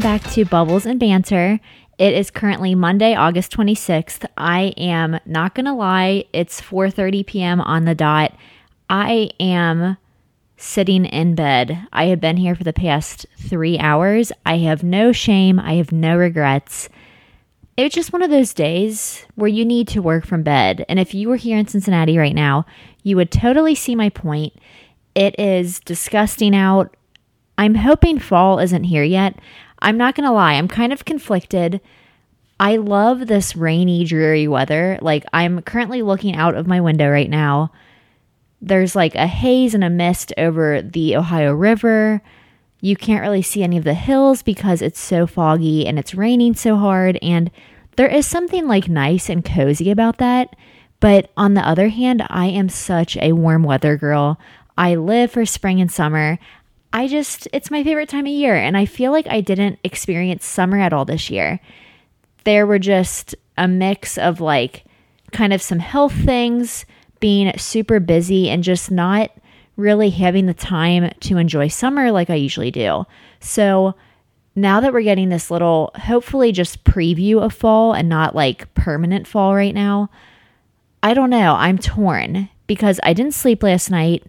Welcome back to Bubbles and Banter. It is currently Monday, August 26th. I am not going to lie, it's 4:30 p.m. on the dot. I am sitting in bed. I have been here for the past 3 hours. I have no shame, I have no regrets. It's just one of those days where you need to work from bed. And if you were here in Cincinnati right now, you would totally see my point. It is disgusting out. I'm hoping fall isn't here yet. I'm not going to lie, I'm kind of conflicted. I love this rainy, dreary weather. Like, I'm currently looking out of my window right now. There's like a haze and a mist over the Ohio River. You can't really see any of the hills because it's so foggy and it's raining so hard. And there is something like nice and cozy about that. But on the other hand, I am such a warm weather girl. I live for spring and summer. I just, it's my favorite time of year. And I feel like I didn't experience summer at all this year. There were just a mix of like kind of some health things, being super busy, and just not really having the time to enjoy summer like I usually do. So now that we're getting this little, hopefully just preview of fall and not like permanent fall right now, I don't know. I'm torn because I didn't sleep last night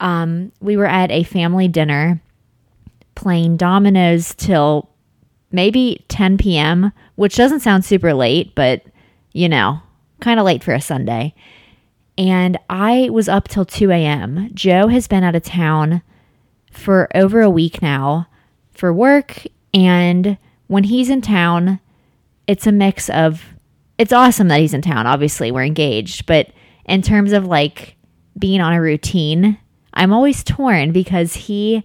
um, we were at a family dinner playing dominoes till maybe 10 p.m., which doesn't sound super late, but you know, kind of late for a Sunday. And I was up till 2 a.m. Joe has been out of town for over a week now for work. And when he's in town, it's a mix of, it's awesome that he's in town. Obviously, we're engaged. But in terms of like being on a routine, I'm always torn because he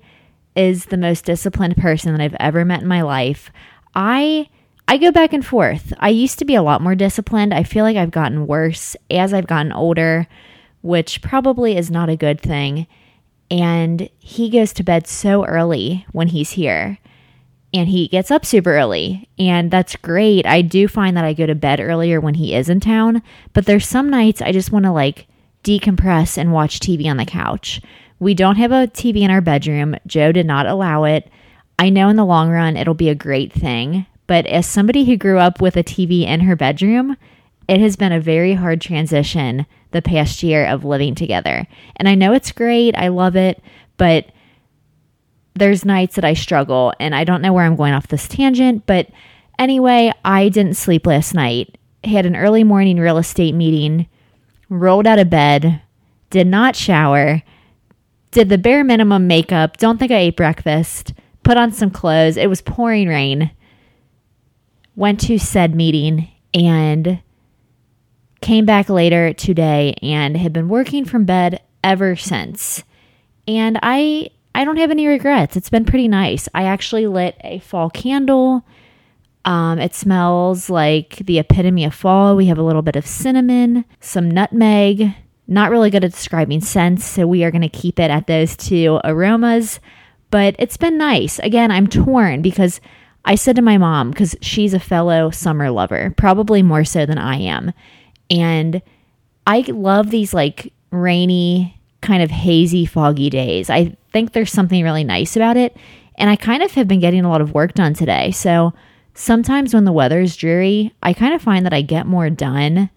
is the most disciplined person that I've ever met in my life. I I go back and forth. I used to be a lot more disciplined. I feel like I've gotten worse as I've gotten older, which probably is not a good thing. And he goes to bed so early when he's here. And he gets up super early, and that's great. I do find that I go to bed earlier when he is in town, but there's some nights I just want to like decompress and watch TV on the couch. We don't have a TV in our bedroom. Joe did not allow it. I know in the long run it'll be a great thing, but as somebody who grew up with a TV in her bedroom, it has been a very hard transition the past year of living together. And I know it's great, I love it, but there's nights that I struggle and I don't know where I'm going off this tangent, but anyway, I didn't sleep last night. Had an early morning real estate meeting, rolled out of bed, did not shower, did the bare minimum makeup, don't think I ate breakfast, put on some clothes. It was pouring rain. Went to said meeting and came back later today and had been working from bed ever since. And I I don't have any regrets. It's been pretty nice. I actually lit a fall candle. Um, it smells like the epitome of fall. We have a little bit of cinnamon, some nutmeg, not really good at describing scents, so we are going to keep it at those two aromas. But it's been nice. Again, I'm torn because I said to my mom, because she's a fellow summer lover, probably more so than I am. And I love these like rainy, kind of hazy, foggy days. I think there's something really nice about it. And I kind of have been getting a lot of work done today. So sometimes when the weather is dreary, I kind of find that I get more done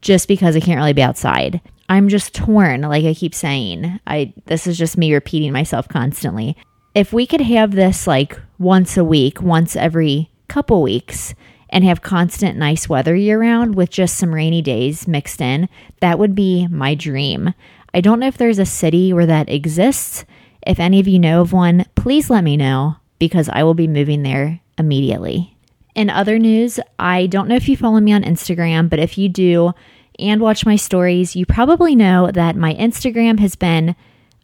just because I can't really be outside. I'm just torn, like I keep saying. I this is just me repeating myself constantly. If we could have this like once a week, once every couple weeks, and have constant nice weather year round with just some rainy days mixed in, that would be my dream. I don't know if there's a city where that exists. If any of you know of one, please let me know because I will be moving there immediately. In other news, I don't know if you follow me on Instagram, but if you do, and watch my stories, you probably know that my Instagram has been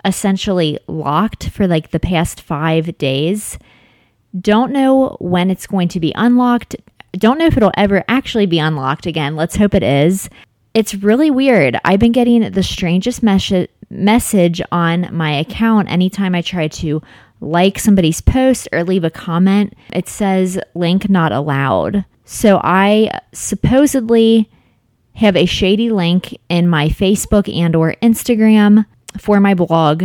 essentially locked for like the past five days. Don't know when it's going to be unlocked. Don't know if it'll ever actually be unlocked again. Let's hope it is. It's really weird. I've been getting the strangest mes- message on my account anytime I try to like somebody's post or leave a comment. It says link not allowed. So I supposedly have a shady link in my Facebook and or Instagram for my blog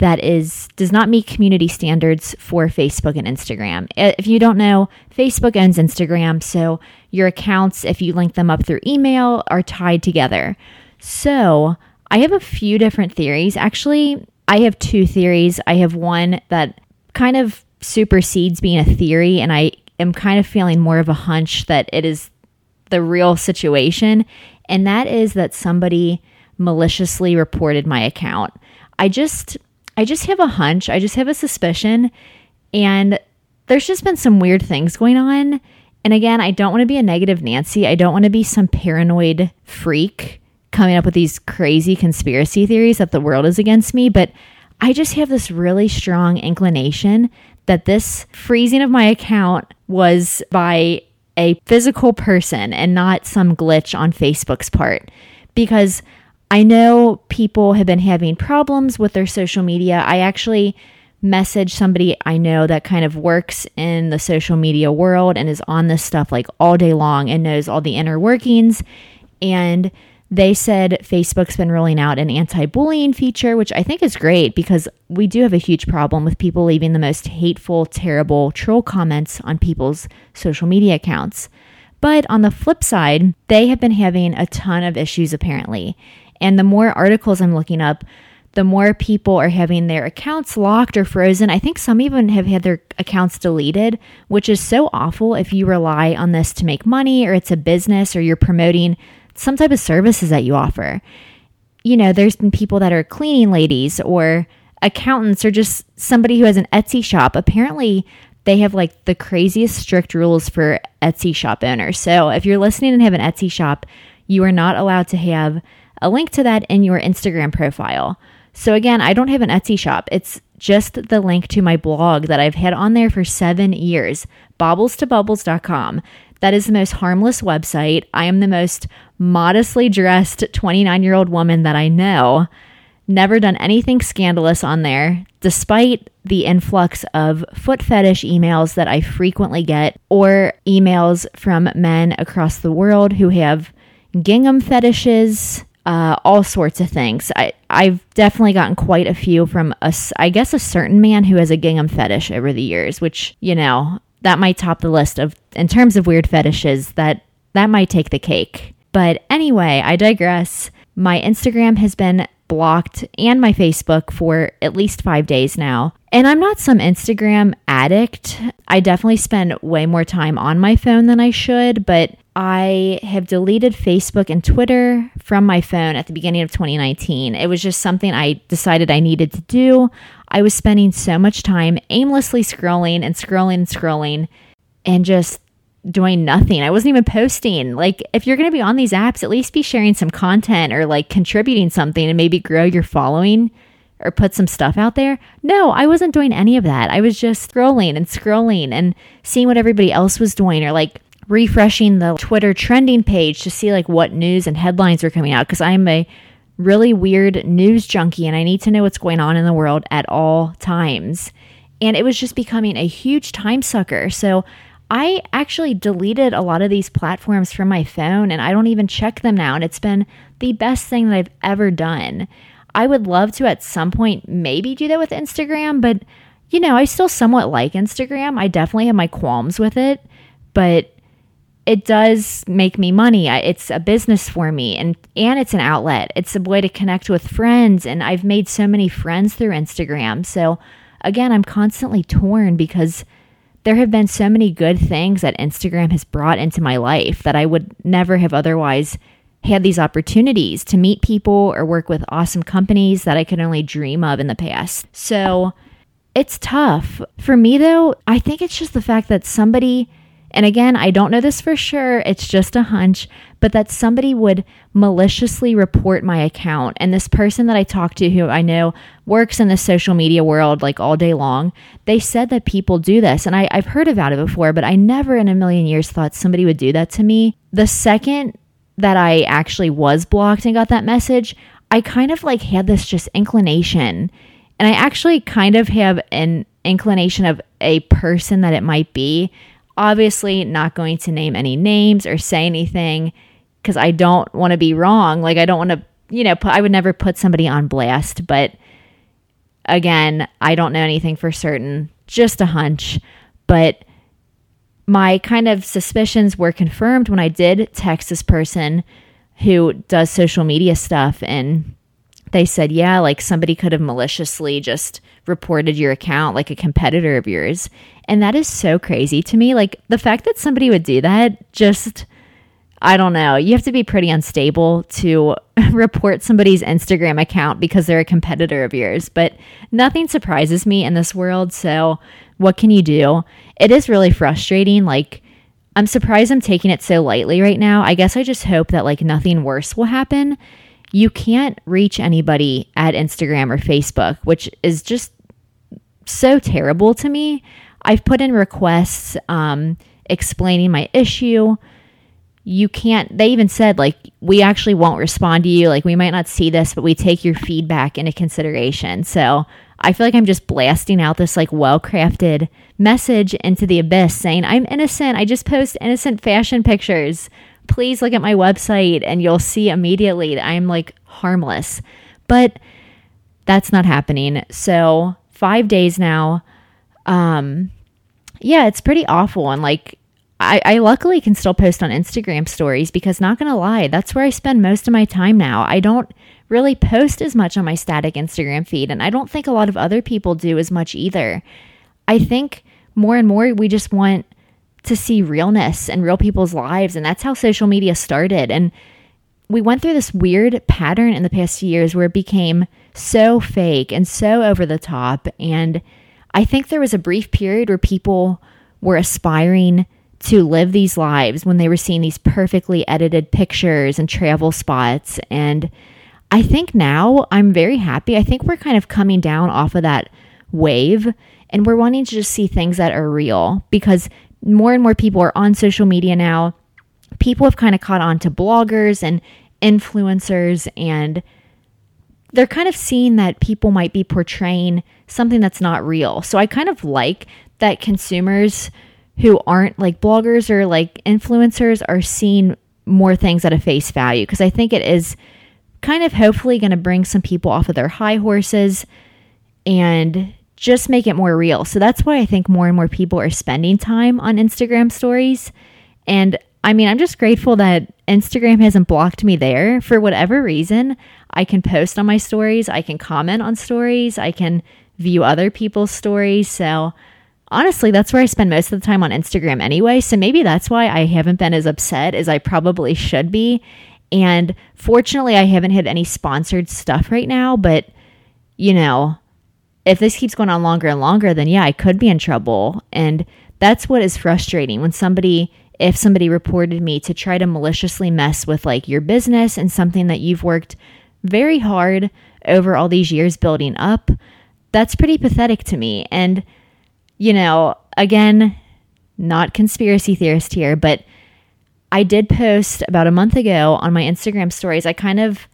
that is does not meet community standards for Facebook and Instagram. If you don't know, Facebook owns Instagram, so your accounts if you link them up through email are tied together. So, I have a few different theories. Actually, I have two theories. I have one that kind of supersedes being a theory and I am kind of feeling more of a hunch that it is the real situation, and that is that somebody maliciously reported my account. I just I just have a hunch, I just have a suspicion and there's just been some weird things going on. And again, I don't want to be a negative Nancy. I don't want to be some paranoid freak coming up with these crazy conspiracy theories that the world is against me, but I just have this really strong inclination that this freezing of my account was by a physical person and not some glitch on Facebook's part. Because I know people have been having problems with their social media. I actually messaged somebody I know that kind of works in the social media world and is on this stuff like all day long and knows all the inner workings. And they said Facebook's been rolling out an anti bullying feature, which I think is great because we do have a huge problem with people leaving the most hateful, terrible troll comments on people's social media accounts. But on the flip side, they have been having a ton of issues apparently. And the more articles I'm looking up, the more people are having their accounts locked or frozen. I think some even have had their accounts deleted, which is so awful if you rely on this to make money or it's a business or you're promoting some type of services that you offer. You know, there's been people that are cleaning ladies or accountants or just somebody who has an Etsy shop. Apparently, they have like the craziest strict rules for Etsy shop owners. So if you're listening and have an Etsy shop, you are not allowed to have a link to that in your Instagram profile. So again, I don't have an Etsy shop. It's just the link to my blog that I've had on there for seven years, baubles2bubbles.com. That is the most harmless website. I am the most modestly dressed 29 year old woman that I know. Never done anything scandalous on there, despite the influx of foot fetish emails that I frequently get, or emails from men across the world who have gingham fetishes, uh, all sorts of things. I, I've definitely gotten quite a few from a, I guess, a certain man who has a gingham fetish over the years, which, you know, that might top the list of in terms of weird fetishes that that might take the cake. But anyway, I digress. My Instagram has been blocked and my Facebook for at least 5 days now. And I'm not some Instagram addict. I definitely spend way more time on my phone than I should, but I have deleted Facebook and Twitter from my phone at the beginning of 2019. It was just something I decided I needed to do. I was spending so much time aimlessly scrolling and scrolling and scrolling and just doing nothing. I wasn't even posting. Like, if you're going to be on these apps, at least be sharing some content or like contributing something and maybe grow your following or put some stuff out there. No, I wasn't doing any of that. I was just scrolling and scrolling and seeing what everybody else was doing or like refreshing the Twitter trending page to see like what news and headlines are coming out because I'm a really weird news junkie and I need to know what's going on in the world at all times. And it was just becoming a huge time sucker. So I actually deleted a lot of these platforms from my phone and I don't even check them now. And it's been the best thing that I've ever done. I would love to at some point maybe do that with Instagram, but you know, I still somewhat like Instagram. I definitely have my qualms with it, but it does make me money. It's a business for me and and it's an outlet. It's a way to connect with friends and I've made so many friends through Instagram. So again, I'm constantly torn because there have been so many good things that Instagram has brought into my life that I would never have otherwise had these opportunities to meet people or work with awesome companies that I could only dream of in the past. So it's tough. For me though, I think it's just the fact that somebody and again, I don't know this for sure, it's just a hunch, but that somebody would maliciously report my account. And this person that I talked to, who I know works in the social media world like all day long, they said that people do this. And I, I've heard about it before, but I never in a million years thought somebody would do that to me. The second that I actually was blocked and got that message, I kind of like had this just inclination. And I actually kind of have an inclination of a person that it might be obviously not going to name any names or say anything because I don't want to be wrong. Like, I don't want to, you know, put, I would never put somebody on blast, but again, I don't know anything for certain, just a hunch, but my kind of suspicions were confirmed when I did text this person who does social media stuff and they said, yeah, like somebody could have maliciously just reported your account like a competitor of yours. And that is so crazy to me. Like the fact that somebody would do that just I don't know. You have to be pretty unstable to report somebody's Instagram account because they're a competitor of yours. But nothing surprises me in this world. So, what can you do? It is really frustrating. Like, I'm surprised I'm taking it so lightly right now. I guess I just hope that like nothing worse will happen. You can't reach anybody at Instagram or Facebook, which is just so terrible to me. I've put in requests um, explaining my issue. You can't they even said like we actually won't respond to you. Like we might not see this but we take your feedback into consideration. So i feel like i'm just blasting out this like well crafted message into the abyss saying i'm innocent. I just post innocent fashion pictures. Please look at my website and you'll see immediately that i'm like harmless. But that's not happening. So five days now um yeah it's pretty awful and like I, I luckily can still post on Instagram stories because, not gonna lie, that's where I spend most of my time now. I don't really post as much on my static Instagram feed, and I don't think a lot of other people do as much either. I think more and more we just want to see realness and real people's lives, and that's how social media started. And we went through this weird pattern in the past few years where it became so fake and so over the top. And I think there was a brief period where people were aspiring to live these lives when they were seeing these perfectly edited pictures and travel spots. And I think now I'm very happy. I think we're kind of coming down off of that wave and we're wanting to just see things that are real because more and more people are on social media now. People have kind of caught on to bloggers and influencers and they're kind of seeing that people might be portraying something that's not real. So I kind of like that consumers who aren't like bloggers or like influencers are seeing more things at a face value because I think it is kind of hopefully going to bring some people off of their high horses and just make it more real. So that's why I think more and more people are spending time on Instagram stories. And I mean, I'm just grateful that Instagram hasn't blocked me there for whatever reason. I can post on my stories, I can comment on stories, I can view other people's stories. So honestly, that's where I spend most of the time on Instagram anyway. So maybe that's why I haven't been as upset as I probably should be. And fortunately, I haven't had any sponsored stuff right now. But, you know, if this keeps going on longer and longer, then yeah, I could be in trouble. And that's what is frustrating when somebody, if somebody reported me to try to maliciously mess with like your business and something that you've worked very hard over all these years building up, that's pretty pathetic to me. And you know, again, not conspiracy theorist here, but I did post about a month ago on my Instagram stories. I kind of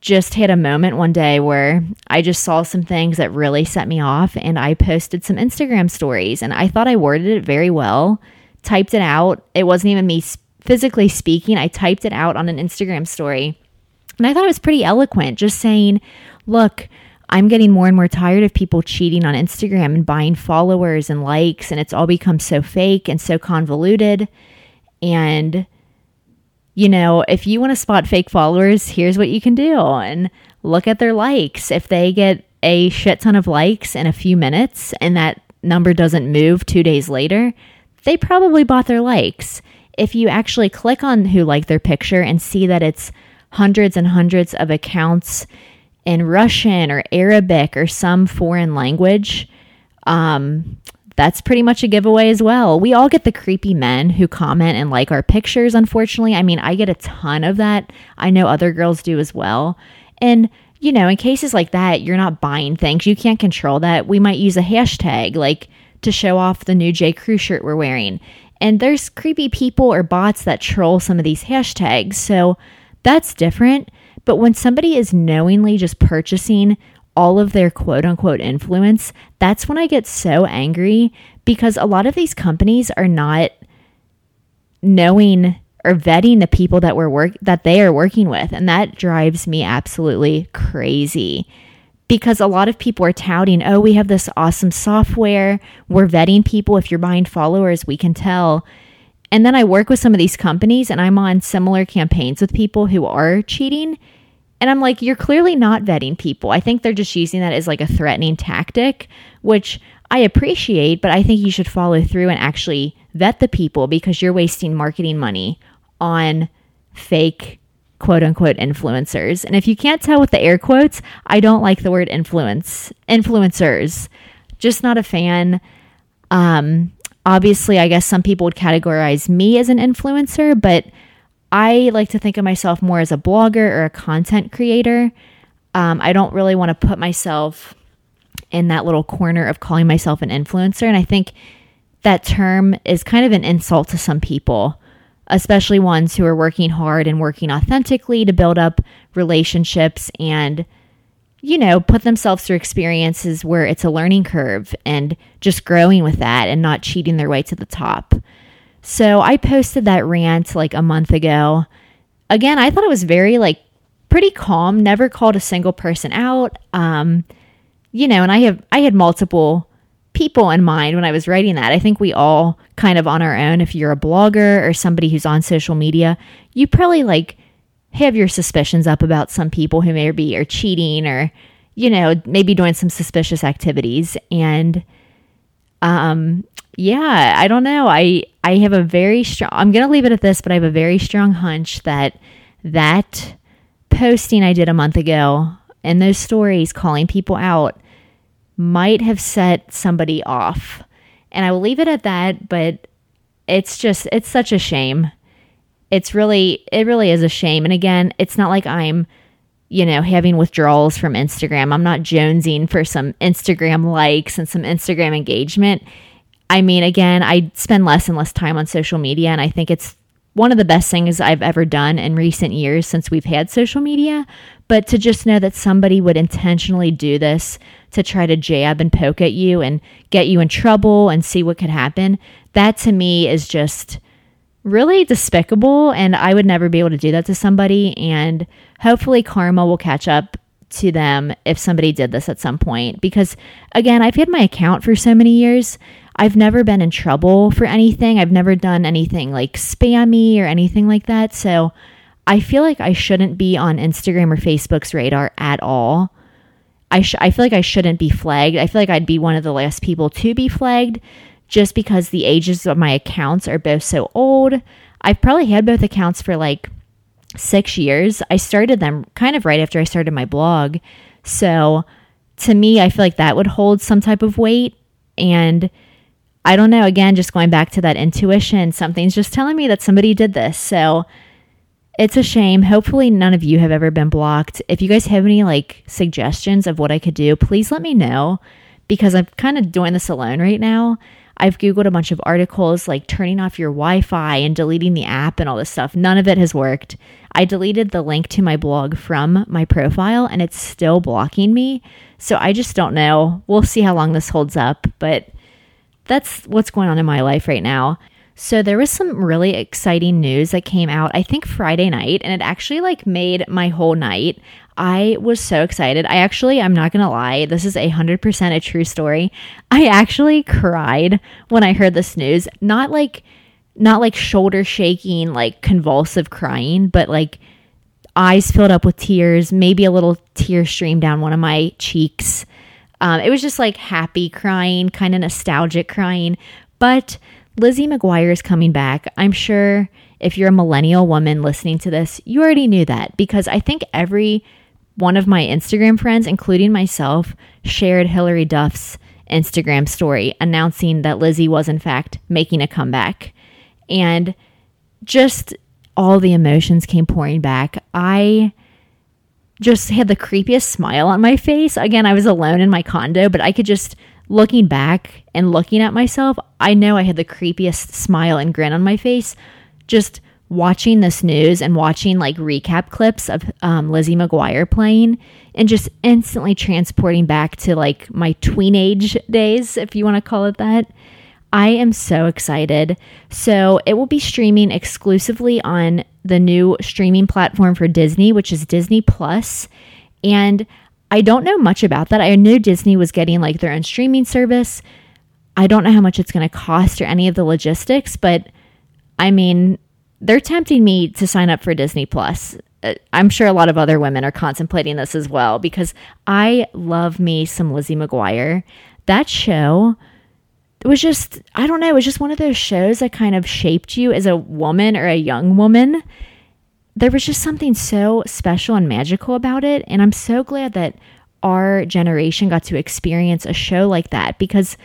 just had a moment one day where I just saw some things that really set me off and I posted some Instagram stories and I thought I worded it very well, typed it out. It wasn't even me physically speaking, I typed it out on an Instagram story. And I thought it was pretty eloquent, just saying, look, I'm getting more and more tired of people cheating on Instagram and buying followers and likes, and it's all become so fake and so convoluted. And, you know, if you want to spot fake followers, here's what you can do and look at their likes. If they get a shit ton of likes in a few minutes and that number doesn't move two days later, they probably bought their likes. If you actually click on who liked their picture and see that it's hundreds and hundreds of accounts in Russian or Arabic or some foreign language, um, that's pretty much a giveaway as well. We all get the creepy men who comment and like our pictures, unfortunately. I mean, I get a ton of that. I know other girls do as well. And, you know, in cases like that, you're not buying things. You can't control that. We might use a hashtag like to show off the new J. Crew shirt we're wearing. And there's creepy people or bots that troll some of these hashtags. So that's different. But when somebody is knowingly just purchasing all of their quote unquote influence, that's when I get so angry because a lot of these companies are not knowing or vetting the people that we're work that they are working with and that drives me absolutely crazy because a lot of people are touting, oh, we have this awesome software. We're vetting people. If you're buying followers, we can tell. And then I work with some of these companies and I'm on similar campaigns with people who are cheating. And I'm like, you're clearly not vetting people. I think they're just using that as like a threatening tactic, which I appreciate, but I think you should follow through and actually vet the people because you're wasting marketing money on fake quote unquote influencers. And if you can't tell with the air quotes, I don't like the word influence. Influencers. Just not a fan. Um obviously, I guess some people would categorize me as an influencer, but I like to think of myself more as a blogger or a content creator. Um, I don't really want to put myself in that little corner of calling myself an influencer. And I think that term is kind of an insult to some people, especially ones who are working hard and working authentically to build up relationships and, you know, put themselves through experiences where it's a learning curve and just growing with that and not cheating their way to the top. So I posted that rant like a month ago. Again, I thought it was very like pretty calm, never called a single person out. Um, you know, and I have I had multiple people in mind when I was writing that. I think we all kind of on our own, if you're a blogger or somebody who's on social media, you probably like have your suspicions up about some people who maybe are cheating or, you know, maybe doing some suspicious activities. And um yeah, I don't know. I I have a very strong I'm to leave it at this, but I have a very strong hunch that that posting I did a month ago and those stories calling people out might have set somebody off. And I will leave it at that, but it's just it's such a shame. It's really it really is a shame. And again, it's not like I'm you know, having withdrawals from Instagram. I'm not jonesing for some Instagram likes and some Instagram engagement. I mean, again, I spend less and less time on social media, and I think it's one of the best things I've ever done in recent years since we've had social media. But to just know that somebody would intentionally do this to try to jab and poke at you and get you in trouble and see what could happen, that to me is just really despicable. And I would never be able to do that to somebody. And hopefully, karma will catch up to them if somebody did this at some point. Because again, I've had my account for so many years. I've never been in trouble for anything. I've never done anything like spammy or anything like that. So I feel like I shouldn't be on Instagram or Facebook's radar at all. I, sh- I feel like I shouldn't be flagged. I feel like I'd be one of the last people to be flagged just because the ages of my accounts are both so old. I've probably had both accounts for like six years. I started them kind of right after I started my blog. So to me, I feel like that would hold some type of weight. And I don't know, again, just going back to that intuition, something's just telling me that somebody did this. So it's a shame. Hopefully, none of you have ever been blocked. If you guys have any like suggestions of what I could do, please let me know because I'm kind of doing this alone right now. I've Googled a bunch of articles like turning off your Wi Fi and deleting the app and all this stuff. None of it has worked. I deleted the link to my blog from my profile and it's still blocking me. So I just don't know. We'll see how long this holds up. But that's what's going on in my life right now. So there was some really exciting news that came out I think Friday night and it actually like made my whole night. I was so excited. I actually I'm not going to lie, this is a 100% a true story. I actually cried when I heard this news. Not like not like shoulder shaking, like convulsive crying, but like eyes filled up with tears, maybe a little tear stream down one of my cheeks. Um, it was just like happy crying, kind of nostalgic crying. But Lizzie McGuire is coming back. I'm sure if you're a millennial woman listening to this, you already knew that because I think every one of my Instagram friends, including myself, shared Hilary Duff's Instagram story announcing that Lizzie was, in fact, making a comeback. And just all the emotions came pouring back. I just had the creepiest smile on my face. Again, I was alone in my condo, but I could just, looking back and looking at myself, I know I had the creepiest smile and grin on my face. Just watching this news and watching like recap clips of um, Lizzie McGuire playing and just instantly transporting back to like my tweenage days, if you want to call it that. I am so excited. So, it will be streaming exclusively on the new streaming platform for Disney, which is Disney Plus. And I don't know much about that. I knew Disney was getting like their own streaming service. I don't know how much it's going to cost or any of the logistics, but I mean, they're tempting me to sign up for Disney Plus. Uh, I'm sure a lot of other women are contemplating this as well because I love me some Lizzie McGuire. That show was just, I don't know, it was just one of those shows that kind of shaped you as a woman or a young woman. There was just something so special and magical about it. And I'm so glad that our generation got to experience a show like that because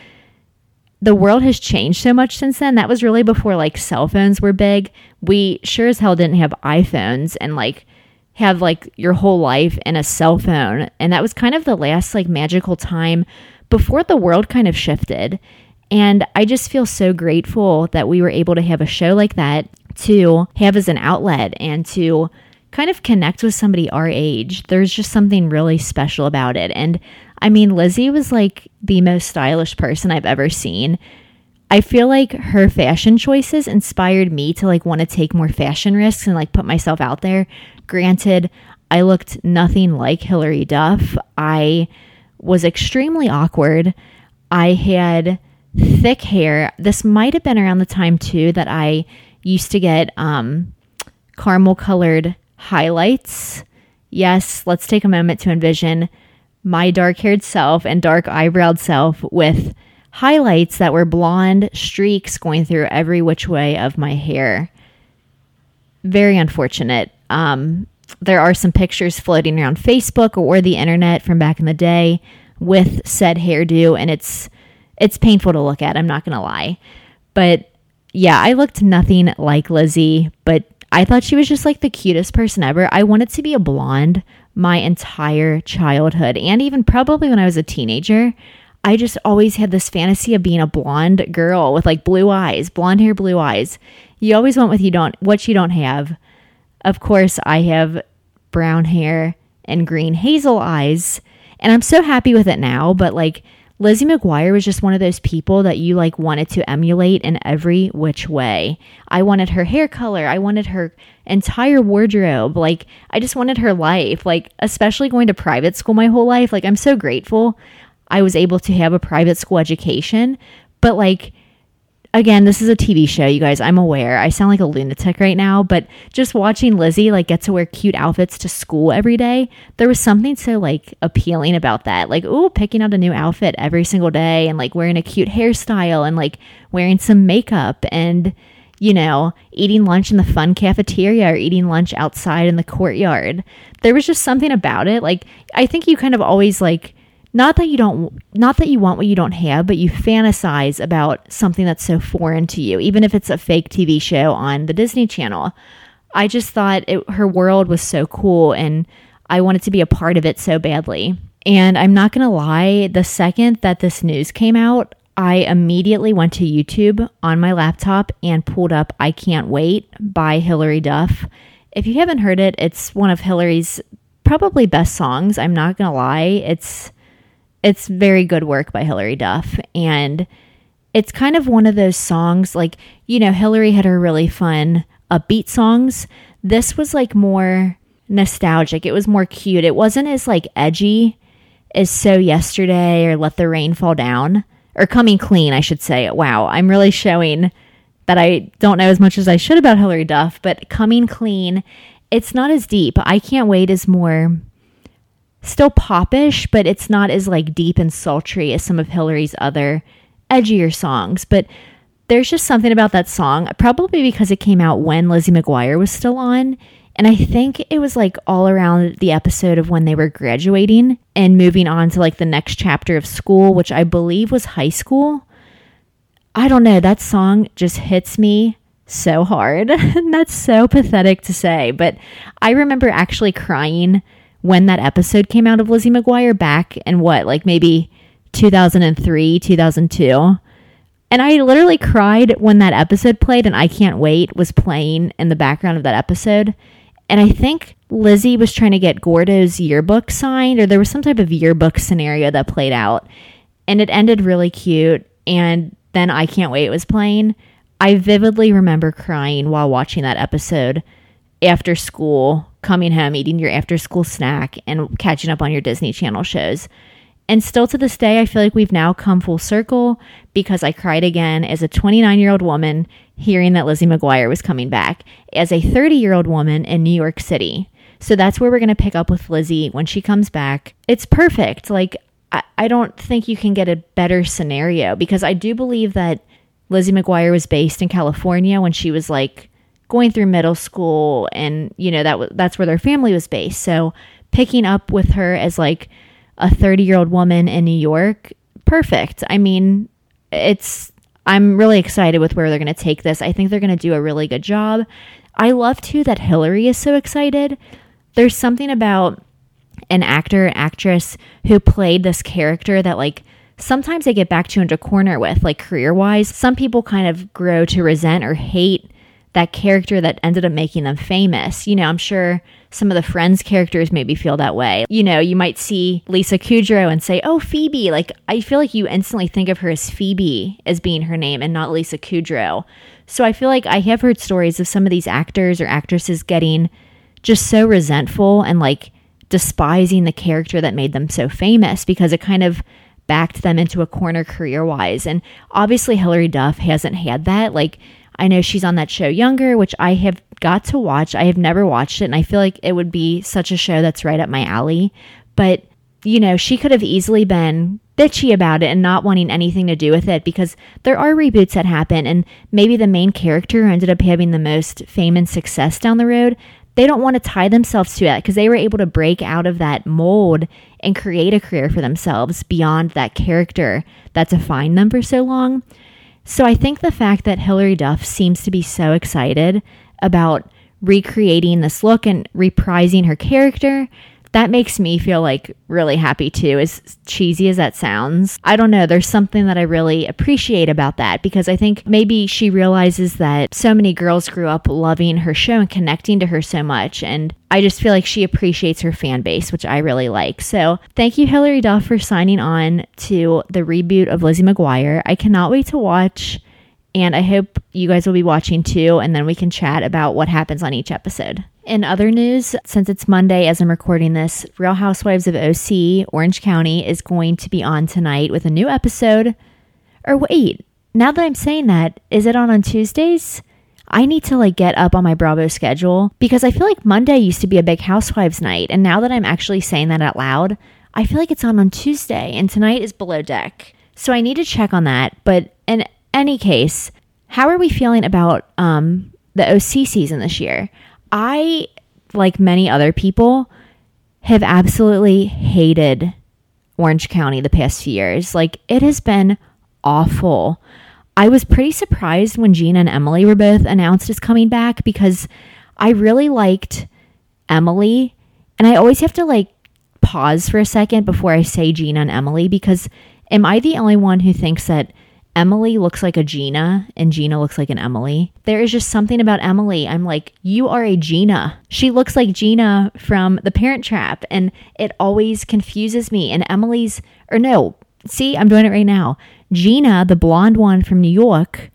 the world has changed so much since then. That was really before like cell phones were big. We sure as hell didn't have iPhones and like have like your whole life in a cell phone. And that was kind of the last like magical time before the world kind of shifted. And I just feel so grateful that we were able to have a show like that to have as an outlet and to kind of connect with somebody our age. There's just something really special about it. And I mean, Lizzie was like the most stylish person I've ever seen. I feel like her fashion choices inspired me to like want to take more fashion risks and like put myself out there. Granted, I looked nothing like Hilary Duff. I was extremely awkward. I had thick hair. This might have been around the time too that I used to get um, caramel colored highlights. Yes, let's take a moment to envision my dark haired self and dark eyebrowed self with highlights that were blonde streaks going through every which way of my hair. Very unfortunate. Um, there are some pictures floating around Facebook or the internet from back in the day with said hairdo, and it's it's painful to look at. I'm not gonna lie, but yeah, I looked nothing like Lizzie, but I thought she was just like the cutest person ever. I wanted to be a blonde my entire childhood and even probably when I was a teenager. I just always had this fantasy of being a blonde girl with like blue eyes, blonde hair, blue eyes. You always want what you don't what you don't have. Of course, I have brown hair and green hazel eyes, and I'm so happy with it now, but like Lizzie McGuire was just one of those people that you like wanted to emulate in every which way. I wanted her hair color, I wanted her entire wardrobe. Like I just wanted her life. Like especially going to private school my whole life. Like I'm so grateful I was able to have a private school education, but like again, this is a TV show, you guys. I'm aware. I sound like a lunatic right now, but just watching Lizzie like get to wear cute outfits to school every day, there was something so like appealing about that. Like, ooh, picking out a new outfit every single day and like wearing a cute hairstyle and like wearing some makeup and you know, eating lunch in the fun cafeteria or eating lunch outside in the courtyard. There was just something about it. Like I think you kind of always like not that you don't not that you want what you don't have but you fantasize about something that's so foreign to you even if it's a fake tv show on the disney channel. I just thought it, her world was so cool and i wanted to be a part of it so badly. And i'm not going to lie the second that this news came out i immediately went to youtube on my laptop and pulled up i can't wait by hilary duff. If you haven't heard it it's one of hilary's probably best songs i'm not going to lie. It's it's very good work by Hilary Duff. And it's kind of one of those songs like, you know, Hilary had her really fun upbeat songs. This was like more nostalgic. It was more cute. It wasn't as like edgy as So Yesterday or Let the Rain Fall Down or Coming Clean, I should say. Wow, I'm really showing that I don't know as much as I should about Hilary Duff, but Coming Clean, it's not as deep. I Can't Wait is more still popish, but it's not as like deep and sultry as some of Hilary's other edgier songs. But there's just something about that song, probably because it came out when Lizzie McGuire was still on. And I think it was like all around the episode of when they were graduating and moving on to like the next chapter of school, which I believe was high school. I don't know. That song just hits me so hard. and that's so pathetic to say. But I remember actually crying when that episode came out of Lizzie McGuire back in what, like maybe 2003, 2002. And I literally cried when that episode played and I Can't Wait was playing in the background of that episode. And I think Lizzie was trying to get Gordo's yearbook signed, or there was some type of yearbook scenario that played out. And it ended really cute. And then I Can't Wait was playing. I vividly remember crying while watching that episode after school coming home, eating your after school snack, and catching up on your Disney Channel shows. And still to this day, I feel like we've now come full circle because I cried again as a 29 year old woman hearing that Lizzie McGuire was coming back, as a 30 year old woman in New York City. So that's where we're going to pick up with Lizzie when she comes back. It's perfect. Like, I, I don't think you can get a better scenario because I do believe that Lizzie McGuire was based in California when she was like going through middle school and you know that w- that's where their family was based. So picking up with her as like a 30 year old woman in New York, perfect. I mean, it's, I'm really excited with where they're going to take this. I think they're going to do a really good job. I love too that Hilary is so excited. There's something about an actor, actress who played this character that like sometimes they get back to into corner with, like career wise. Some people kind of grow to resent or hate that character that ended up making them famous. You know, I'm sure some of the Friends characters maybe feel that way. You know, you might see Lisa Kudrow and say, oh, Phoebe. Like, I feel like you instantly think of her as Phoebe as being her name and not Lisa Kudrow. So I feel like I have heard stories of some of these actors or actresses getting just so resentful and like despising the character that made them so famous because it kind of backed them into a corner career wise. And obviously, Hilary Duff hasn't had that. Like, I know she's on that show Younger, which I have got to watch. I have never watched it, and I feel like it would be such a show that's right up my alley. But, you know, she could have easily been bitchy about it and not wanting anything to do with it because there are reboots that happen, and maybe the main character ended up having the most fame and success down the road. They don't want to tie themselves to it because they were able to break out of that mold and create a career for themselves beyond that character that defined them for so long. So I think the fact that Hilary Duff seems to be so excited about recreating this look and reprising her character that makes me feel like really happy too, as cheesy as that sounds. I don't know, there's something that I really appreciate about that because I think maybe she realizes that so many girls grew up loving her show and connecting to her so much. And I just feel like she appreciates her fan base, which I really like. So thank you, Hilary Duff, for signing on to the reboot of Lizzie McGuire. I cannot wait to watch. And I hope you guys will be watching too, and then we can chat about what happens on each episode. In other news, since it's Monday as I'm recording this, Real Housewives of OC Orange County is going to be on tonight with a new episode. Or wait, now that I'm saying that, is it on on Tuesdays? I need to like get up on my Bravo schedule because I feel like Monday used to be a big Housewives night, and now that I'm actually saying that out loud, I feel like it's on on Tuesday, and tonight is Below Deck. So I need to check on that. But in any case, how are we feeling about um, the OC season this year? I, like many other people, have absolutely hated Orange County the past few years. Like, it has been awful. I was pretty surprised when Gina and Emily were both announced as coming back because I really liked Emily. And I always have to like pause for a second before I say Gina and Emily because am I the only one who thinks that Emily looks like a Gina and Gina looks like an Emily. There is just something about Emily. I'm like, you are a Gina. She looks like Gina from The Parent Trap, and it always confuses me. And Emily's, or no, see, I'm doing it right now. Gina, the blonde one from New York,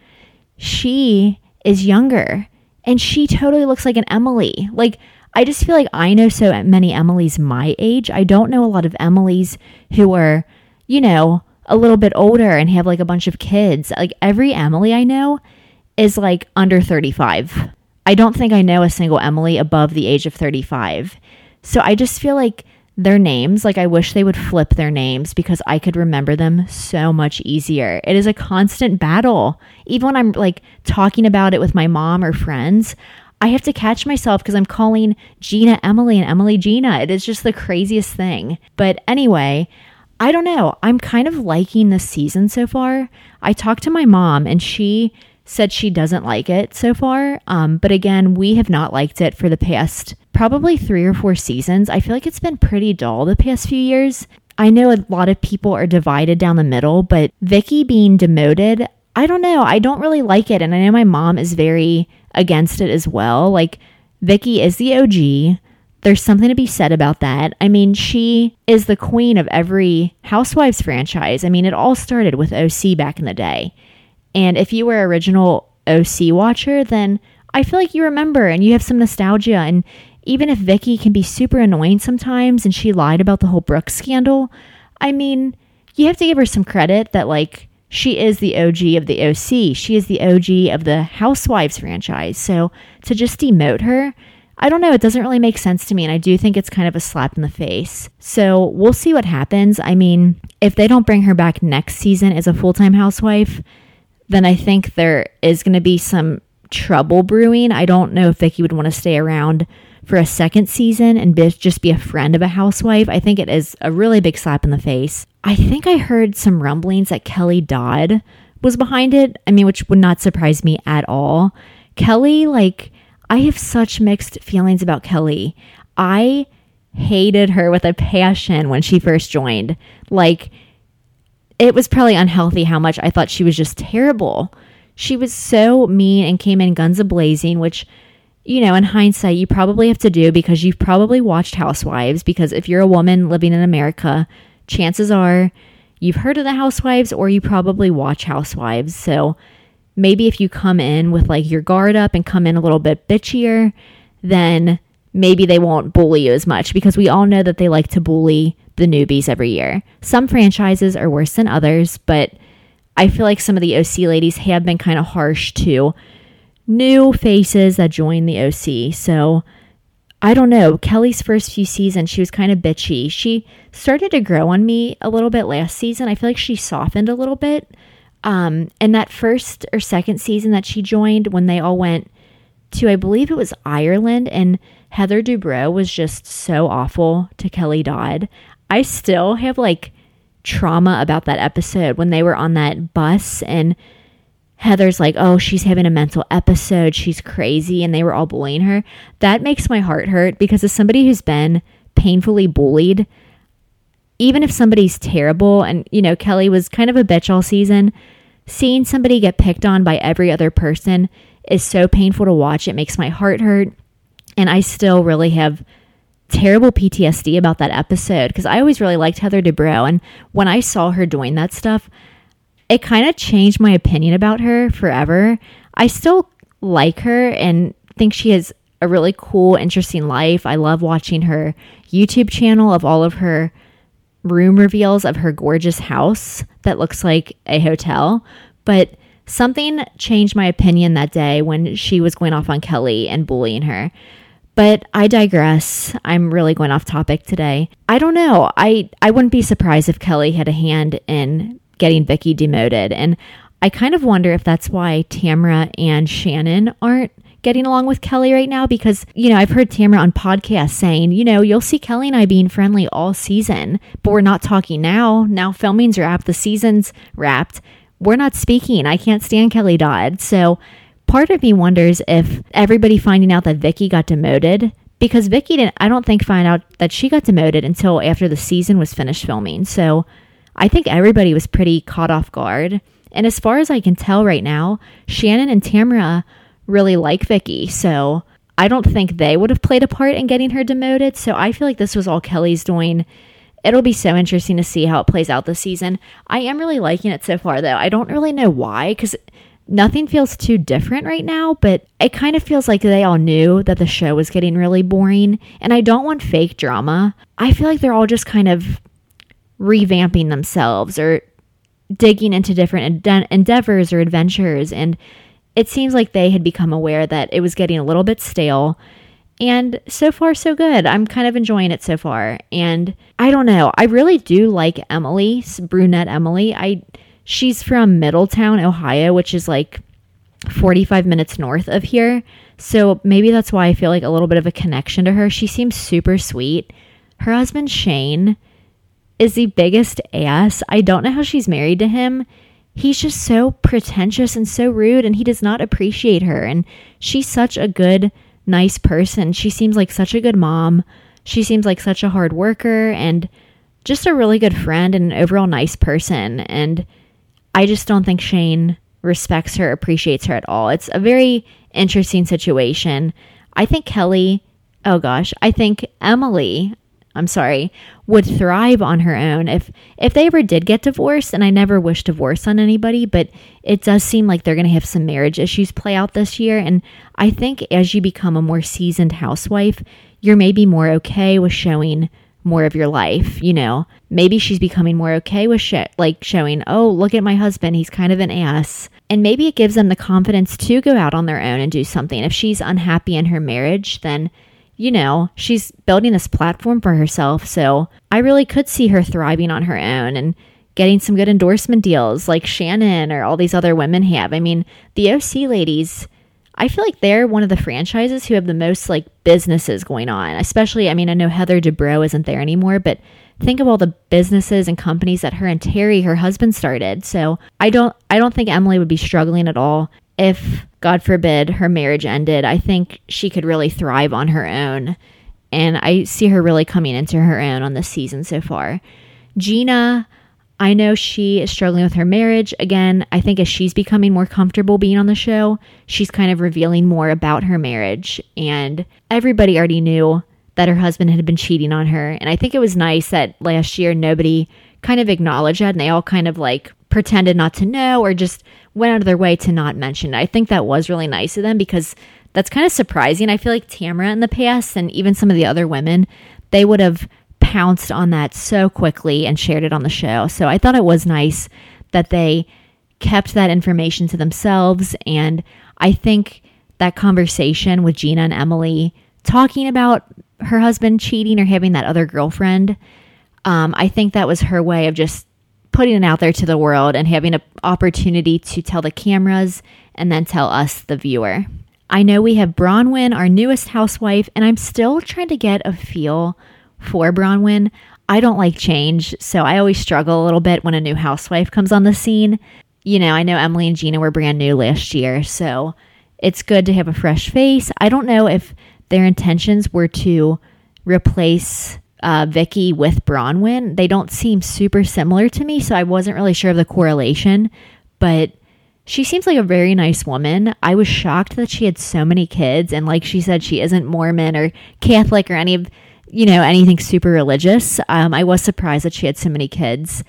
she is younger and she totally looks like an Emily. Like, I just feel like I know so many Emily's my age. I don't know a lot of Emily's who are, you know, a little bit older and have like a bunch of kids. Like every Emily I know is like under 35. I don't think I know a single Emily above the age of 35. So I just feel like their names, like I wish they would flip their names because I could remember them so much easier. It is a constant battle. Even when I'm like talking about it with my mom or friends, I have to catch myself because I'm calling Gina Emily and Emily Gina. It is just the craziest thing. But anyway, I don't know. I'm kind of liking this season so far. I talked to my mom and she said she doesn't like it so far. Um, but again, we have not liked it for the past probably three or four seasons. I feel like it's been pretty dull the past few years. I know a lot of people are divided down the middle, but Vicki being demoted, I don't know. I don't really like it. And I know my mom is very against it as well. Like, Vicki is the OG. There's something to be said about that. I mean, she is the queen of every Housewives franchise. I mean, it all started with OC back in the day. And if you were original OC watcher, then I feel like you remember and you have some nostalgia. And even if Vicki can be super annoying sometimes and she lied about the whole Brooks scandal, I mean, you have to give her some credit that like she is the OG of the OC. She is the OG of the Housewives franchise. So to just demote her, I don't know, it doesn't really make sense to me and I do think it's kind of a slap in the face. So we'll see what happens. I mean, if they don't bring her back next season as a full-time housewife, then I think there is going to be some trouble brewing. I don't know if Vicki would want to stay around for a second season and be, just be a friend of a housewife. I think it is a really big slap in the face. I think I heard some rumblings that Kelly Dodd was behind it. I mean, which would not surprise me at all. Kelly, like, I have such mixed feelings about Kelly. I hated her with a passion when she first joined. Like, it was probably unhealthy how much I thought she was just terrible. She was so mean and came in guns a blazing, which, you know, in hindsight, you probably have to do because you've probably watched Housewives. Because if you're a woman living in America, chances are you've heard of the Housewives or you probably watch Housewives. So maybe if you come in with like your guard up and come in a little bit bitchier, then maybe they won't bully you as much because we all know that they like to bully the newbies every year. Some franchises are worse than others, but I feel like some of the OC ladies have been kind of harsh to new faces that join the OC. So I don't know. Kelly's first few seasons, she was kind of bitchy. She started to grow on me a little bit last season. I feel like she softened a little bit. Um, and that first or second season that she joined, when they all went to, I believe it was Ireland, and Heather Dubrow was just so awful to Kelly Dodd. I still have like trauma about that episode when they were on that bus and Heather's like, oh, she's having a mental episode. She's crazy. And they were all bullying her. That makes my heart hurt because as somebody who's been painfully bullied, even if somebody's terrible, and, you know, Kelly was kind of a bitch all season, seeing somebody get picked on by every other person is so painful to watch. It makes my heart hurt. And I still really have terrible PTSD about that episode because I always really liked Heather Dubrow. And when I saw her doing that stuff, it kind of changed my opinion about her forever. I still like her and think she has a really cool, interesting life. I love watching her YouTube channel of all of her room reveals of her gorgeous house that looks like a hotel. But something changed my opinion that day when she was going off on Kelly and bullying her. But I digress. I'm really going off topic today. I don't know. I, I wouldn't be surprised if Kelly had a hand in getting Vicki demoted. And I kind of wonder if that's why Tamra and Shannon aren't getting along with Kelly right now because, you know, I've heard Tamra on podcasts saying, you know, you'll see Kelly and I being friendly all season, but we're not talking now. Now filming's wrapped, the season's wrapped. We're not speaking. I can't stand Kelly Dodd. So part of me wonders if everybody finding out that Vicki got demoted because Vicki didn't I don't think find out that she got demoted until after the season was finished filming. So I think everybody was pretty caught off guard. And as far as I can tell right now, Shannon and Tamra really like Vicki. So I don't think they would have played a part in getting her demoted. So I feel like this was all Kelly's doing. It'll be so interesting to see how it plays out this season. I am really liking it so far, though. I don't really know why, because nothing feels too different right now, but it kind of feels like they all knew that the show was getting really boring. And I don't want fake drama. I feel like they're all just kind of revamping themselves or digging into different endeavors or adventures. And it seems like they had become aware that it was getting a little bit stale. And so far, so good. I'm kind of enjoying it so far. And I don't know. I really do like Emily, brunette Emily. I she's from Middletown, Ohio, which is like 45 minutes north of here. So maybe that's why I feel like a little bit of a connection to her. She seems super sweet. Her husband, Shane, is the biggest ass. I don't know how she's married to him. He's just so pretentious and so rude, and he does not appreciate her. And she's such a good, nice person. She seems like such a good mom. She seems like such a hard worker and just a really good friend and an overall nice person. And I just don't think Shane respects her, appreciates her at all. It's a very interesting situation. I think Kelly, oh gosh, I think Emily, I'm sorry, would thrive on her own if if they ever did get divorced and I never wish divorce on anybody, but it does seem like they're going to have some marriage issues play out this year and I think as you become a more seasoned housewife, you're maybe more okay with showing more of your life, you know. Maybe she's becoming more okay with shit, like showing, "Oh, look at my husband, he's kind of an ass." And maybe it gives them the confidence to go out on their own and do something. If she's unhappy in her marriage, then you know, she's building this platform for herself. So I really could see her thriving on her own and getting some good endorsement deals like Shannon or all these other women have. I mean, the OC ladies, I feel like they're one of the franchises who have the most like businesses going on. Especially, I mean, I know Heather Dubrow isn't there anymore, but think of all the businesses and companies that her and Terry, her husband, started. So I don't I don't think Emily would be struggling at all if, God forbid, her marriage ended, I think she could really thrive on her own. And I see her really coming into her own on this season so far. Gina, I know she is struggling with her marriage. Again, I think as she's becoming more comfortable being on the show, she's kind of revealing more about her marriage. And everybody already knew that her husband had been cheating on her. And I think it was nice that last year nobody kind of acknowledged that and they all kind of like pretended not to know or just went out of their way to not mention it. I think that was really nice of them because that's kind of surprising. I feel like Tamra in the past and even some of the other women, they would have pounced on that so quickly and shared it on the show. So I thought it was nice that they kept that information to themselves. And I think that conversation with Gina and Emily talking about her husband cheating or having that other girlfriend, um, I think that was her way of just putting it out there to the world and having an opportunity to tell the cameras and then tell us, the viewer. I know we have Braunwyn, our newest housewife, and I'm still trying to get a feel for Braunwyn. I don't like change, so I always struggle a little bit when a new housewife comes on the scene. You know, I know Emily and Gina were brand new last year, so it's good to have a fresh face. I don't know if their intentions were to replace uh, Vicki with Braunwyn, They don't seem super similar to me, so I wasn't really sure of the correlation. But she seems like a very nice woman. I was shocked that she had so many kids, and like she said, she isn't Mormon or Catholic or any of you know anything super religious. Um, I was surprised that she had so many kids,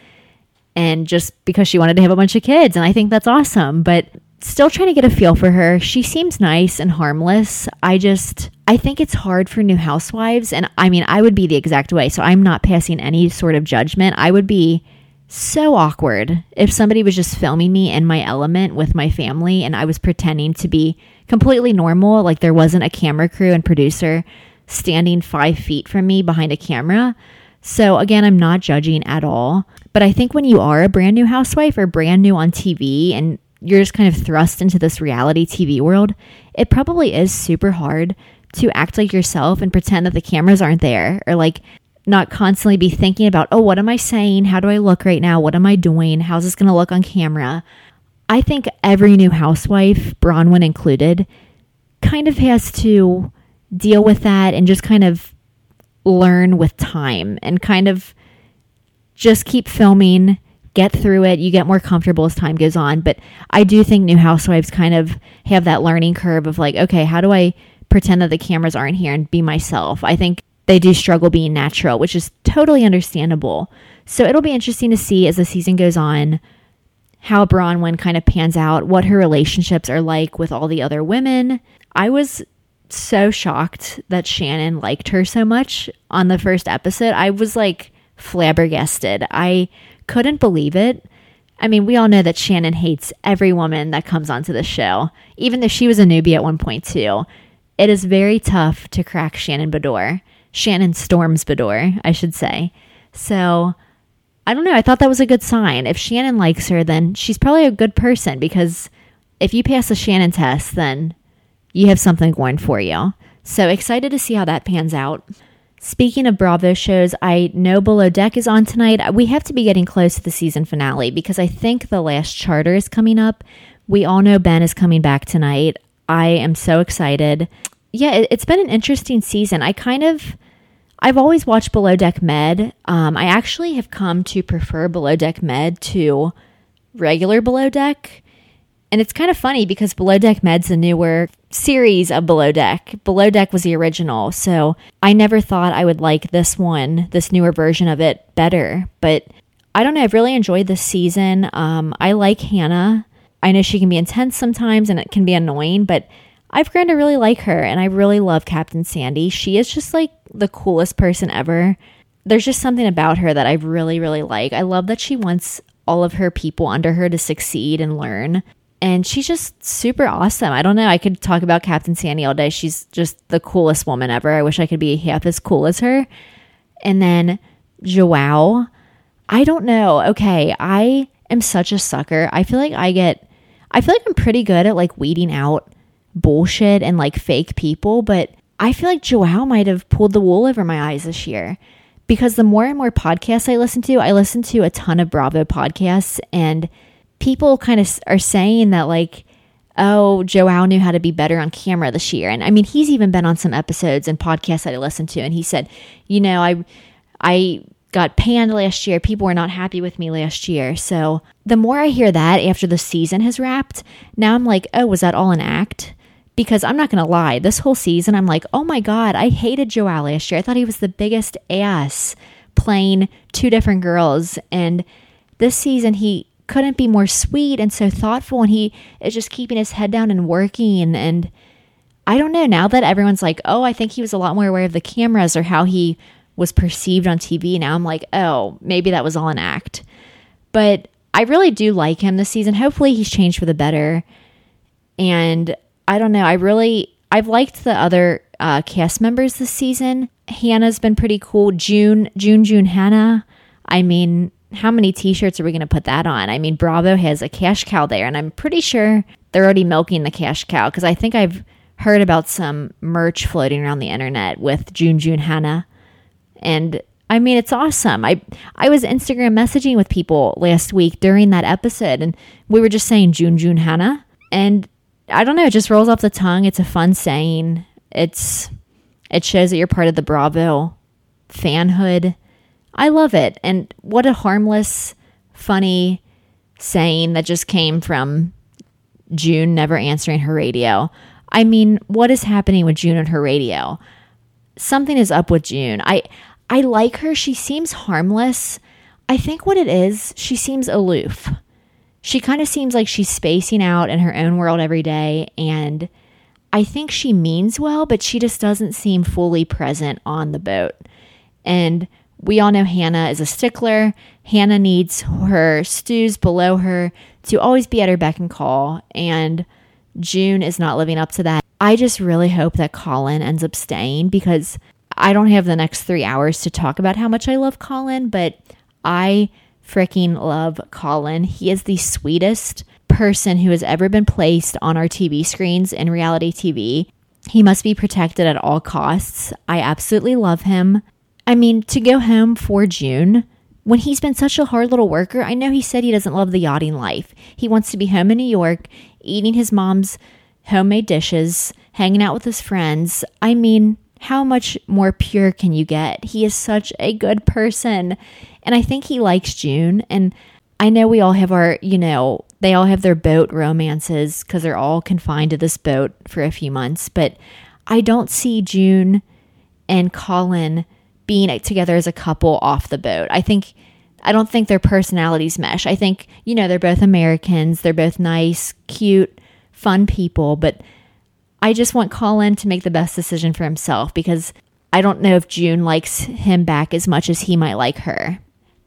and just because she wanted to have a bunch of kids, and I think that's awesome. But still trying to get a feel for her. She seems nice and harmless. I just I think it's hard for new housewives and I mean I would be the exact way. So I'm not passing any sort of judgment. I would be so awkward if somebody was just filming me in my element with my family and I was pretending to be completely normal, like there wasn't a camera crew and producer standing five feet from me behind a camera. So, again, I'm not judging at all. But I think when you are a brand new housewife or brand new on TV and you're just kind of thrust into this reality TV world, it probably is super hard to act like yourself and pretend that the cameras aren't there or like not constantly be thinking about, oh, what am I saying? How do I look right now? What am I doing? How's this going to look on camera? I think every new housewife, Braunwyn included, kind of has to deal with that and just kind of learn with time and kind of just keep filming get through it. You get more comfortable as time goes on. But I do think new housewives kind of have that learning curve of like, okay, how do I pretend that the cameras aren't here and be myself? I think they do struggle being natural, which is totally understandable. So it'll be interesting to see as the season goes on how Braunwyn kind of pans out, what her relationships are like with all the other women. I was so shocked that Shannon liked her so much on the first episode. I was like flabbergasted. I couldn't believe it. I mean, we all know that Shannon hates every woman that comes onto the show, even though she was a newbie at one point, too. It is very tough to crack Shannon Beador. Shannon Storms Beador, I should say. So, I don't know. I thought that was a good sign. If Shannon likes her, then she's probably a good person because if you pass the Shannon test, then you have something going for you. So, excited to see how that pans out. Speaking of Bravo shows, I know Below Deck is on tonight. We have to be getting close to the season finale because I think the last charter is coming up. We all know Ben is coming back tonight. I am so excited. Yeah, it, has been an interesting season. I kind of, I've always watched Below Deck Med. Um, I actually have come to prefer Below Deck Med to regular Below Deck. And it's kind of funny because Below Deck Med's a newer series of Below Deck. Below Deck was the original, so I never thought I would like this one, this newer version of it, better. But I don't know. I've really enjoyed this season. Um, I like Hannah. I know she can be intense sometimes and it can be annoying, but I've grown to really like her and I really love Captain Sandy. She is just like the coolest person ever. There's just something about her that I really, really like. I love that she wants all of her people under her to succeed and learn. And she's just super awesome. I don't know. I could talk about Captain Sandy all day. She's just the coolest woman ever. I wish I could be half as cool as her. And then Joao, I don't know. Okay, I am such a sucker. I feel like I get, I feel like I'm pretty good at like weeding out bullshit and like fake people, but I feel like Joao might have pulled the wool over my eyes this year because the more and more podcasts I listen to, I listen to a ton of Bravo podcasts and people kind of are saying that like oh, Joao knew how to be better on camera this year. And I mean, he's even been on some episodes and podcasts that I listened to and he said, you know, I I got panned last year. People were not happy with me last year. So the more I hear that after the season has wrapped, now I'm like, oh, was that all an act? Because I'm not going to lie, this whole season, I'm like, oh my God, I hated Joao last year. I thought he was the biggest ass playing two different girls. And this season, he couldn't be more sweet and so thoughtful. And he is just keeping his head down and working. And, and I don't know, now that everyone's like, oh, I think he was a lot more aware of the cameras or how he was perceived on TV. Now I'm like, oh, maybe that was all an act. But I really do like him this season. Hopefully he's changed for the better. And I don't know, I really I've liked the other uh, cast members this season. Hannah's been pretty cool. June, June, June, Hannah. I mean, how many t-shirts are we going to put that on? I mean, Bravo has a cash cow there, and I'm pretty sure they're already milking the cash cow because I think I've heard about some merch floating around the internet with June, June, Hannah. And I mean, it's awesome. I I was Instagram messaging with people last week during that episode, and we were just saying June June Hannah, and I don't know, it just rolls off the tongue. It's a fun saying. It's it shows that you're part of the Bravo fanhood. I love it, and what a harmless, funny saying that just came from June never answering her radio. I mean, what is happening with June and her radio? something is up with June. I I like her. She seems harmless. I think what it is, she seems aloof. She kind of seems like she's spacing out in her own world every day and I think she means well, but she just doesn't seem fully present on the boat. And we all know Hannah is a stickler. Hannah needs her stews below her to always be at her beck and call. And June is not living up to that. I just really hope that Colin ends up staying because I don't have the next three hours to talk about how much I love Colin, but I freaking love Colin. He is the sweetest person who has ever been placed on our TV screens in reality TV. He must be protected at all costs. I absolutely love him. I mean, to go home for June when he's been such a hard little worker, I know he said he doesn't love the yachting life. He wants to be home in New York, eating his mom's homemade dishes, hanging out with his friends. I mean, how much more pure can you get? He is such a good person. And I think he likes June. And I know we all have our, you know, they all have their boat romances because they're all confined to this boat for a few months. But I don't see June and Colin being together as a couple off the boat. I think I don't think their personalities mesh. I think, you know, they're both Americans, they're both nice, cute, fun people, but I just want Colin to make the best decision for himself because I don't know if June likes him back as much as he might like her.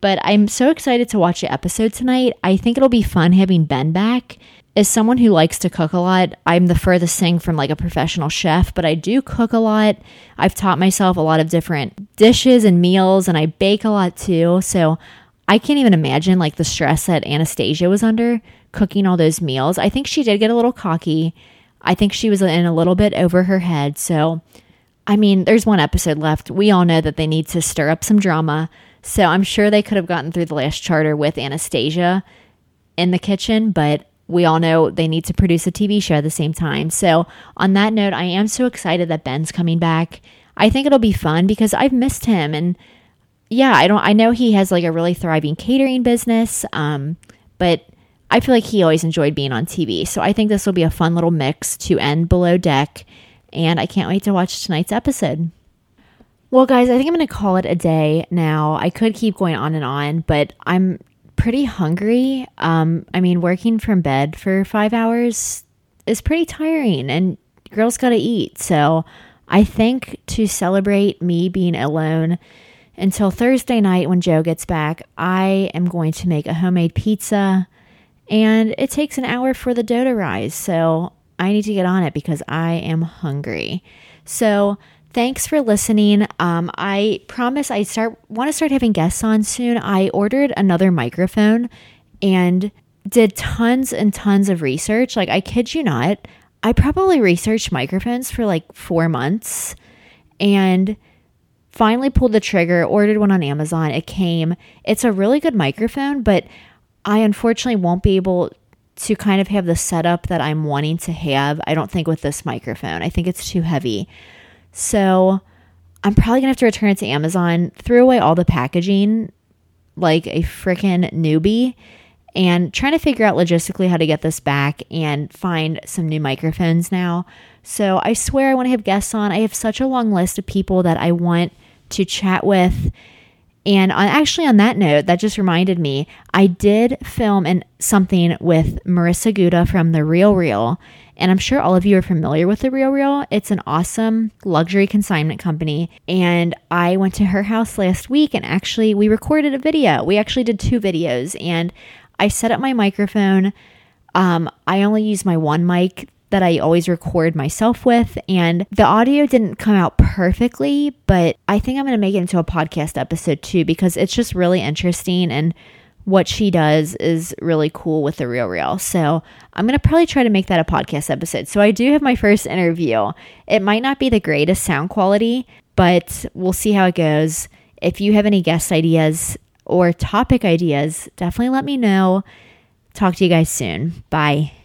But I'm so excited to watch the episode tonight. I think it'll be fun having Ben back as someone who likes to cook a lot, I'm the furthest thing from like a professional chef, but I do cook a lot. I've taught myself a lot of different dishes and meals, and I bake a lot too. So I can't even imagine like the stress that Anastasia was under cooking all those meals. I think she did get a little cocky. I think she was in a little bit over her head. So, I mean, there's one episode left. We all know that they need to stir up some drama. So I'm sure they could have gotten through the last charter with Anastasia in the kitchen, but we all know they need to produce a TV show at the same time. So, on that note, I am so excited that Ben's coming back. I think it'll be fun because I've missed him and yeah, I don't I know he has like a really thriving catering business. Um, but I feel like he always enjoyed being on TV. So I think this will be a fun little mix to end Below Deck. And I can't wait to watch tonight's episode. Well, guys, I think I'm going to call it a day now. I could keep going on and on, but I'm pretty hungry. Um, I mean, working from bed for five hours is pretty tiring, and girls got to eat. So I think to celebrate me being alone until Thursday night when Joe gets back, I am going to make a homemade pizza. And it takes an hour for the dough to rise. So I need to get on it because I am hungry. So thanks for listening. Um, I promise I start want to start having guests on soon. I ordered another microphone and did tons and tons of research. Like I kid you not, I probably researched microphones for like four months and finally pulled the trigger, ordered one on Amazon. It came. It's a really good microphone, but I unfortunately won't be able to kind of have the setup that I'm wanting to have. I don't think with this microphone. I think it's too heavy. So I'm probably gonna have to return it to Amazon, threw away all the packaging like a freaking newbie, and trying to figure out logistically how to get this back and find some new microphones now. So I swear I want to have guests on. I have such a long list of people that I want to chat with. And on, actually, on that note, that just reminded me, I did film in something with Marissa Guda from The Real Real. And I'm sure all of you are familiar with The Real Real. It's an awesome luxury consignment company. And I went to her house last week and actually we recorded a video. We actually did two videos and I set up my microphone. Um, I only use my one mic that I always record myself with. And the audio didn't come out perfectly, but I think I'm going to make it into a podcast episode too because it's just really interesting and what she does is really cool with the real real. So I'm going to probably try to make that a podcast episode. So I do have my first interview. It might not be the greatest sound quality, but we'll see how it goes. If you have any guest ideas or topic ideas, definitely let me know. Talk to you guys soon. Bye.